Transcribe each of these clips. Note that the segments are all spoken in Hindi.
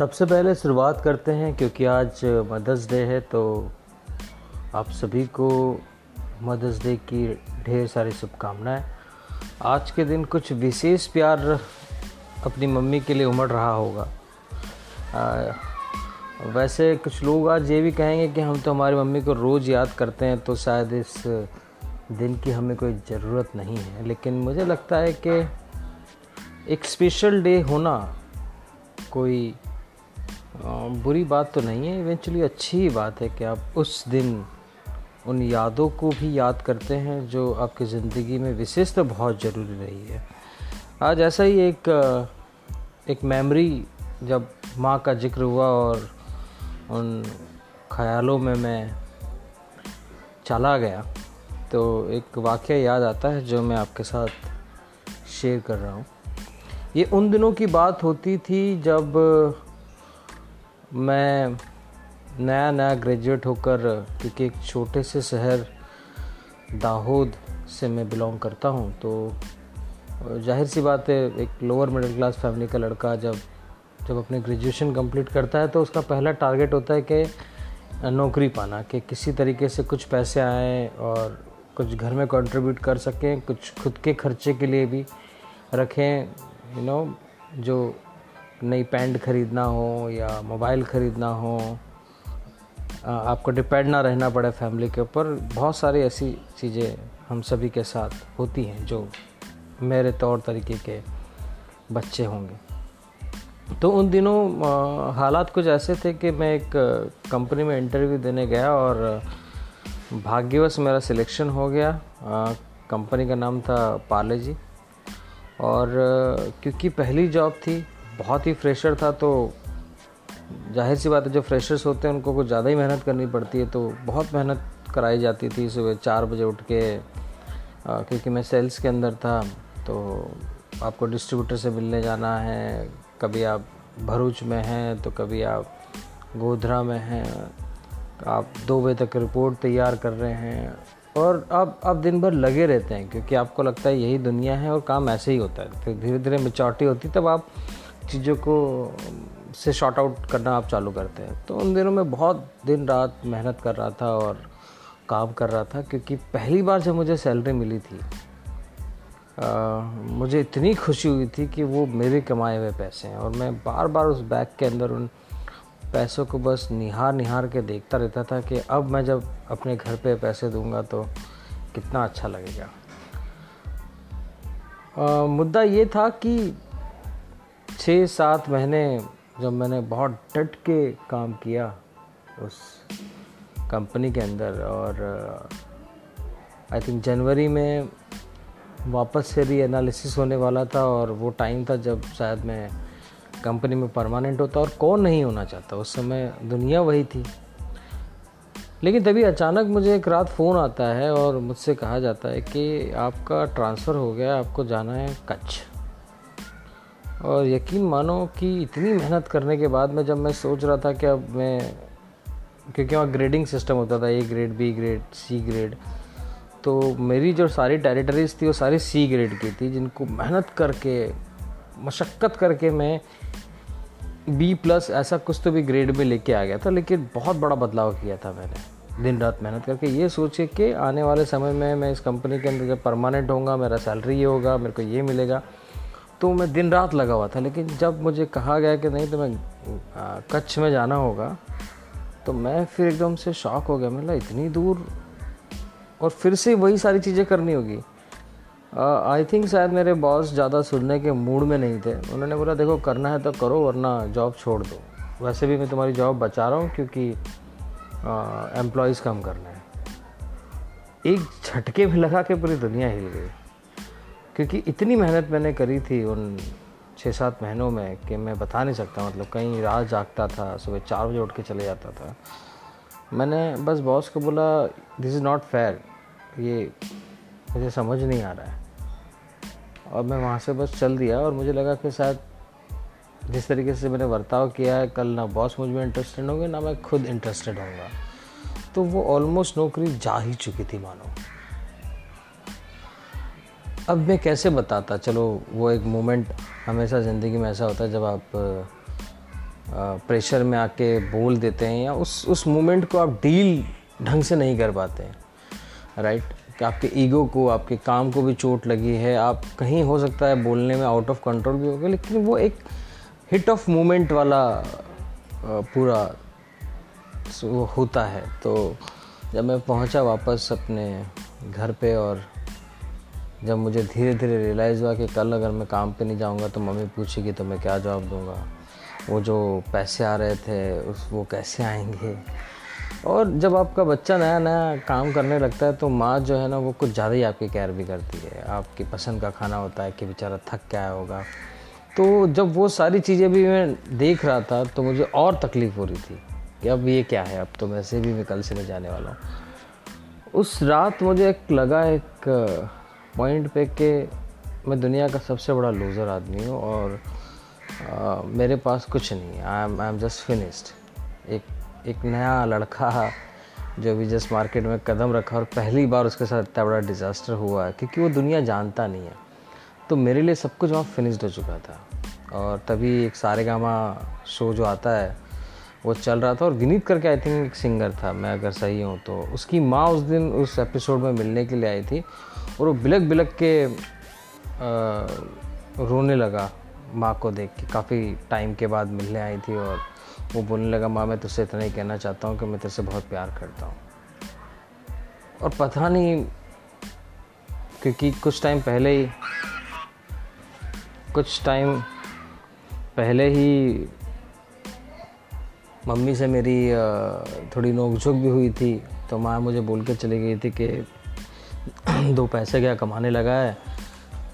सबसे पहले शुरुआत करते हैं क्योंकि आज मदर्स डे है तो आप सभी को मदर्स डे की ढेर सारी शुभकामनाएँ। आज के दिन कुछ विशेष प्यार अपनी मम्मी के लिए उमड़ रहा होगा। आ, वैसे कुछ लोग आज ये भी कहेंगे कि हम तो हमारी मम्मी को रोज़ याद करते हैं तो शायद इस दिन की हमें कोई ज़रूरत नहीं है। लेकिन मुझे लगता है कि एक स्पेशल डे होना कोई बुरी बात तो नहीं है इवेंचुअली अच्छी ही बात है कि आप उस दिन उन यादों को भी याद करते हैं जो आपकी ज़िंदगी में विशेष तो बहुत ज़रूरी रही है। आज ऐसा ही एक एक मेमोरी जब माँ का ज़िक्र हुआ और उन ख्यालों में मैं चला गया तो एक वाक़ याद आता है जो मैं आपके साथ शेयर कर रहा हूँ। ये उन दिनों की बात होती थी जब मैं नया नया ग्रेजुएट होकर क्योंकि एक छोटे से शहर दाहोद से मैं बिलोंग करता हूँ तो ज़ाहिर सी बात है एक लोअर मिडिल क्लास फैमिली का लड़का जब जब अपने ग्रेजुएशन कंप्लीट करता है तो उसका पहला टारगेट होता है कि नौकरी पाना कि किसी तरीके से कुछ पैसे आएँ और कुछ घर में कंट्रीब्यूट कर सकें कुछ खुद के खर्चे के लिए भी रखें यू you नो know, जो नई पैंट ख़रीदना हो या मोबाइल ख़रीदना हो आपको डिपेंड ना रहना पड़े फैमिली के ऊपर। बहुत सारी ऐसी चीज़ें हम सभी के साथ होती हैं जो मेरे तौर तरीके के बच्चे होंगे। तो उन दिनों हालात कुछ ऐसे थे कि मैं एक कंपनी में इंटरव्यू देने गया और भाग्यवश मेरा सिलेक्शन हो गया। कंपनी का नाम था पार्ले जी। और क्योंकि पहली जॉब थी बहुत ही फ्रेशर था तो ज़ाहिर सी बात है जो फ्रेशर्स होते हैं, उनको कुछ ज़्यादा ही मेहनत करनी पड़ती है तो बहुत मेहनत कराई जाती थी सुबह चार बजे उठ के क्योंकि मैं सेल्स के अंदर था तो आपको डिस्ट्रीब्यूटर से मिलने जाना है, कभी आप भरूच में हैं तो कभी आप गोधरा में हैं, आप दो बजे तक रिपोर्ट तैयार कर रहे हैं, और अब अब दिन भर लगे रहते हैं, क्योंकि आपको लगता है यही दुनिया है और काम ऐसे ही होता है, फिर धीरे धीरे मेचॉरिटी होती तब आप चीज़ों को से शॉर्ट आउट करना आप चालू करते हैं। तो उन दिनों में बहुत दिन रात मेहनत कर रहा था और काम कर रहा था क्योंकि पहली बार जब मुझे सैलरी मिली थी आ, मुझे इतनी खुशी हुई थी कि वो मेरे कमाए हुए पैसे हैं। और मैं बार बार उस बैग के अंदर उन पैसों को बस निहार निहार के देखता रहता था कि अब मैं जब अपने घर पे पैसे दूँगा तो कितना अच्छा लगेगा। आ, मुद्दा ये था कि छः सात महीने जब मैंने बहुत डट के काम किया उस कंपनी के अंदर और आई थिंक जनवरी में वापस से री एनालिसिस होने वाला था और वो टाइम था जब शायद मैं कंपनी में परमानेंट होता और कौन नहीं होना चाहता। उस समय दुनिया वही थी। लेकिन तभी अचानक मुझे एक रात फ़ोन आता है और मुझसे कहा जाता है कि आपका ट्रांसफ़र हो गया, आपको जाना है कच्छ। और यकीन मानो कि इतनी मेहनत करने के बाद में जब मैं सोच रहा था कि अब मैं, क्योंकि वहाँ ग्रेडिंग सिस्टम होता था A grade B grade C grade तो मेरी जो सारी टेरिटरीज थी, वो सारी सी ग्रेड की थी, जिनको मेहनत करके, मशक्क़त करके मैं बी प्लस ऐसा कुछ तो भी ग्रेड में लेके आ गया था, लेकिन बहुत बड़ा बदलाव किया था मैंने। दिन रात मेहनत करके ये सोचे कि आने वाले समय में मैं इस कंपनी के अंदर जब परमानेंट होऊँगा, मेरा सैलरी ये होगा, मेरे को ये मिलेगा। तो मैं दिन रात लगा हुआ था, लेकिन जब मुझे कहा गया कि नहीं तो मैं कच्छ में जाना होगा तो मैं फिर एकदम से शॉक हो गया। मतलब इतनी दूर? और फिर से वही सारी चीज़ें करनी होगी। आई थिंक शायद मेरे बॉस ज़्यादा सुनने के मूड में नहीं थे। उन्होंने बोला, देखो, करना है तो करो, वरना जॉब छोड़ दो। वैसे भी मैं तुम्हारी जॉब बचा रहा हूँ, क्योंकि एम्प्लॉयज़ कम करना है। एक झटके में लगा के पूरी दुनिया हिल गई। क्योंकि इतनी मेहनत मैंने करी थी उन छः सात महीनों में कि मैं बता नहीं सकता मतलब कहीं रात जागता था, सुबह चार बजे उठ के चले जाता था। मैंने बस बॉस को बोला दिस इज़ नॉट फेयर ये मुझे समझ नहीं आ रहा है। और मैं वहाँ से बस चल दिया और मुझे लगा कि शायद जिस तरीके से मैंने बर्ताव किया है, कल ना बॉस मुझमें इंटरेस्टेड होंगे, ना मैं खुद इंटरेस्टेड होऊँगा। तो वो ऑलमोस्ट नौकरी जा ही चुकी थी, मानो। अब मैं कैसे बताता? चलो, वो एक मोमेंट हमेशा ज़िंदगी में ऐसा होता है जब आप प्रेशर में आके बोल देते हैं या उस उस मोमेंट को आप डील ढंग से नहीं कर पाते हैं राइट कि आपके ईगो को, आपके काम को भी चोट लगी है, आप कहीं हो सकता है बोलने में आउट ऑफ़ कंट्रोल भी हो गए, लेकिन वो एक हिट ऑफ़ मोमेंट वाला पूरा होता है। तो जब मैं पहुँचा वापस अपने घर पे और जब मुझे धीरे धीरे रियलाइज़ हुआ कि कल अगर मैं काम पे नहीं जाऊँगा तो मम्मी पूछेगी तो मैं क्या जवाब दूँगा? वो जो पैसे आ रहे थे, उस, वो कैसे आएँगे? और जब आपका बच्चा नया नया काम करने लगता है तो माँ जो है ना, वो कुछ ज़्यादा ही आपकी केयर भी करती है। आपकी पसंद का खाना होता है कि बेचारा थक क्या होगा। तो जब वो सारी चीज़ें भी मैं देख रहा था तो मुझे और तकलीफ़ हो रही थी कि अब ये क्या है? अब तो वैसे भी मैं कल से नहीं जाने वाला हूँ। उस रात मुझे एक लगा एक पॉइंट पे कि मैं दुनिया का सबसे बड़ा लूज़र आदमी हूँ और आ, मेरे पास कुछ नहीं है। I am I am just finished एक एक नया लड़का जो भी जस्ट मार्केट में कदम रखा और पहली बार उसके साथ इतना बड़ा डिज़ास्टर हुआ है क्योंकि वो दुनिया जानता नहीं है। तो मेरे लिए सब कुछ वहाँ फिनिश्ड हो चुका था। और तभी एक सारे गामा शो जो आता है वो चल रहा था और विनीत करके आई थिंक एक सिंगर था मैं अगर सही हूँ तो। उसकी माँ उस दिन उस एपिसोड में मिलने के लिए आई थी और वो बिलक बिलक के आ, रोने लगा माँ को देख के। काफ़ी टाइम के बाद मिलने आई थी और वो बोलने लगा माँ मैं तुझसे इतना ही कहना चाहता हूँ कि मैं तुझसे बहुत प्यार करता हूँ। और पता नहीं क्योंकि कुछ टाइम पहले ही कुछ टाइम पहले ही मम्मी से मेरी थोड़ी नोकझोंक भी हुई थी। तो माँ मुझे बोल के चली गई थी कि दो पैसे क्या कमाने लगा है?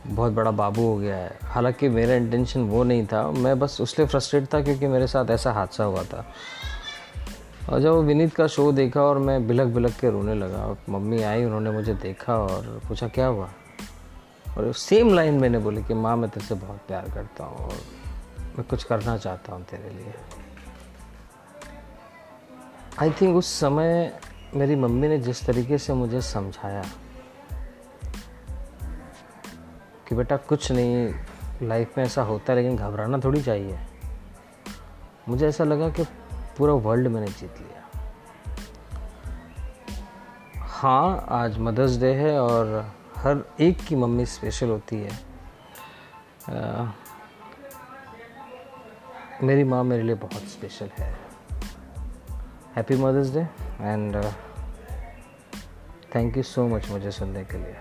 बहुत बड़ा बाबू हो गया है। हालाँकि मेरा इंटेंशन वो नहीं था। मैं बस उसलिए फ्रस्ट्रेट था क्योंकि मेरे साथ ऐसा हादसा हुआ था। और जब विनीत का शो देखा और मैं बिलक बिलक के रोने लगा मम्मी आई, उन्होंने मुझे देखा और पूछा, क्या हुआ? और सेम लाइन मैंने बोली कि, माँ, मैं तेरे से बहुत प्यार करता हूँ और मैं कुछ करना चाहता हूँ तेरे लिए। आई थिंक उस समय मेरी मम्मी ने जिस तरीके से मुझे समझाया कि बेटा कुछ नहीं लाइफ में ऐसा होता है लेकिन घबराना थोड़ी चाहिए। मुझे ऐसा लगा कि पूरा वर्ल्ड मैंने जीत लिया। हाँ आज मदर्स डे है और हर एक की मम्मी स्पेशल होती है। आ, मेरी माँ मेरे लिए बहुत स्पेशल है। Happy mother's day and thank you so much मुझे सुनने के लिए।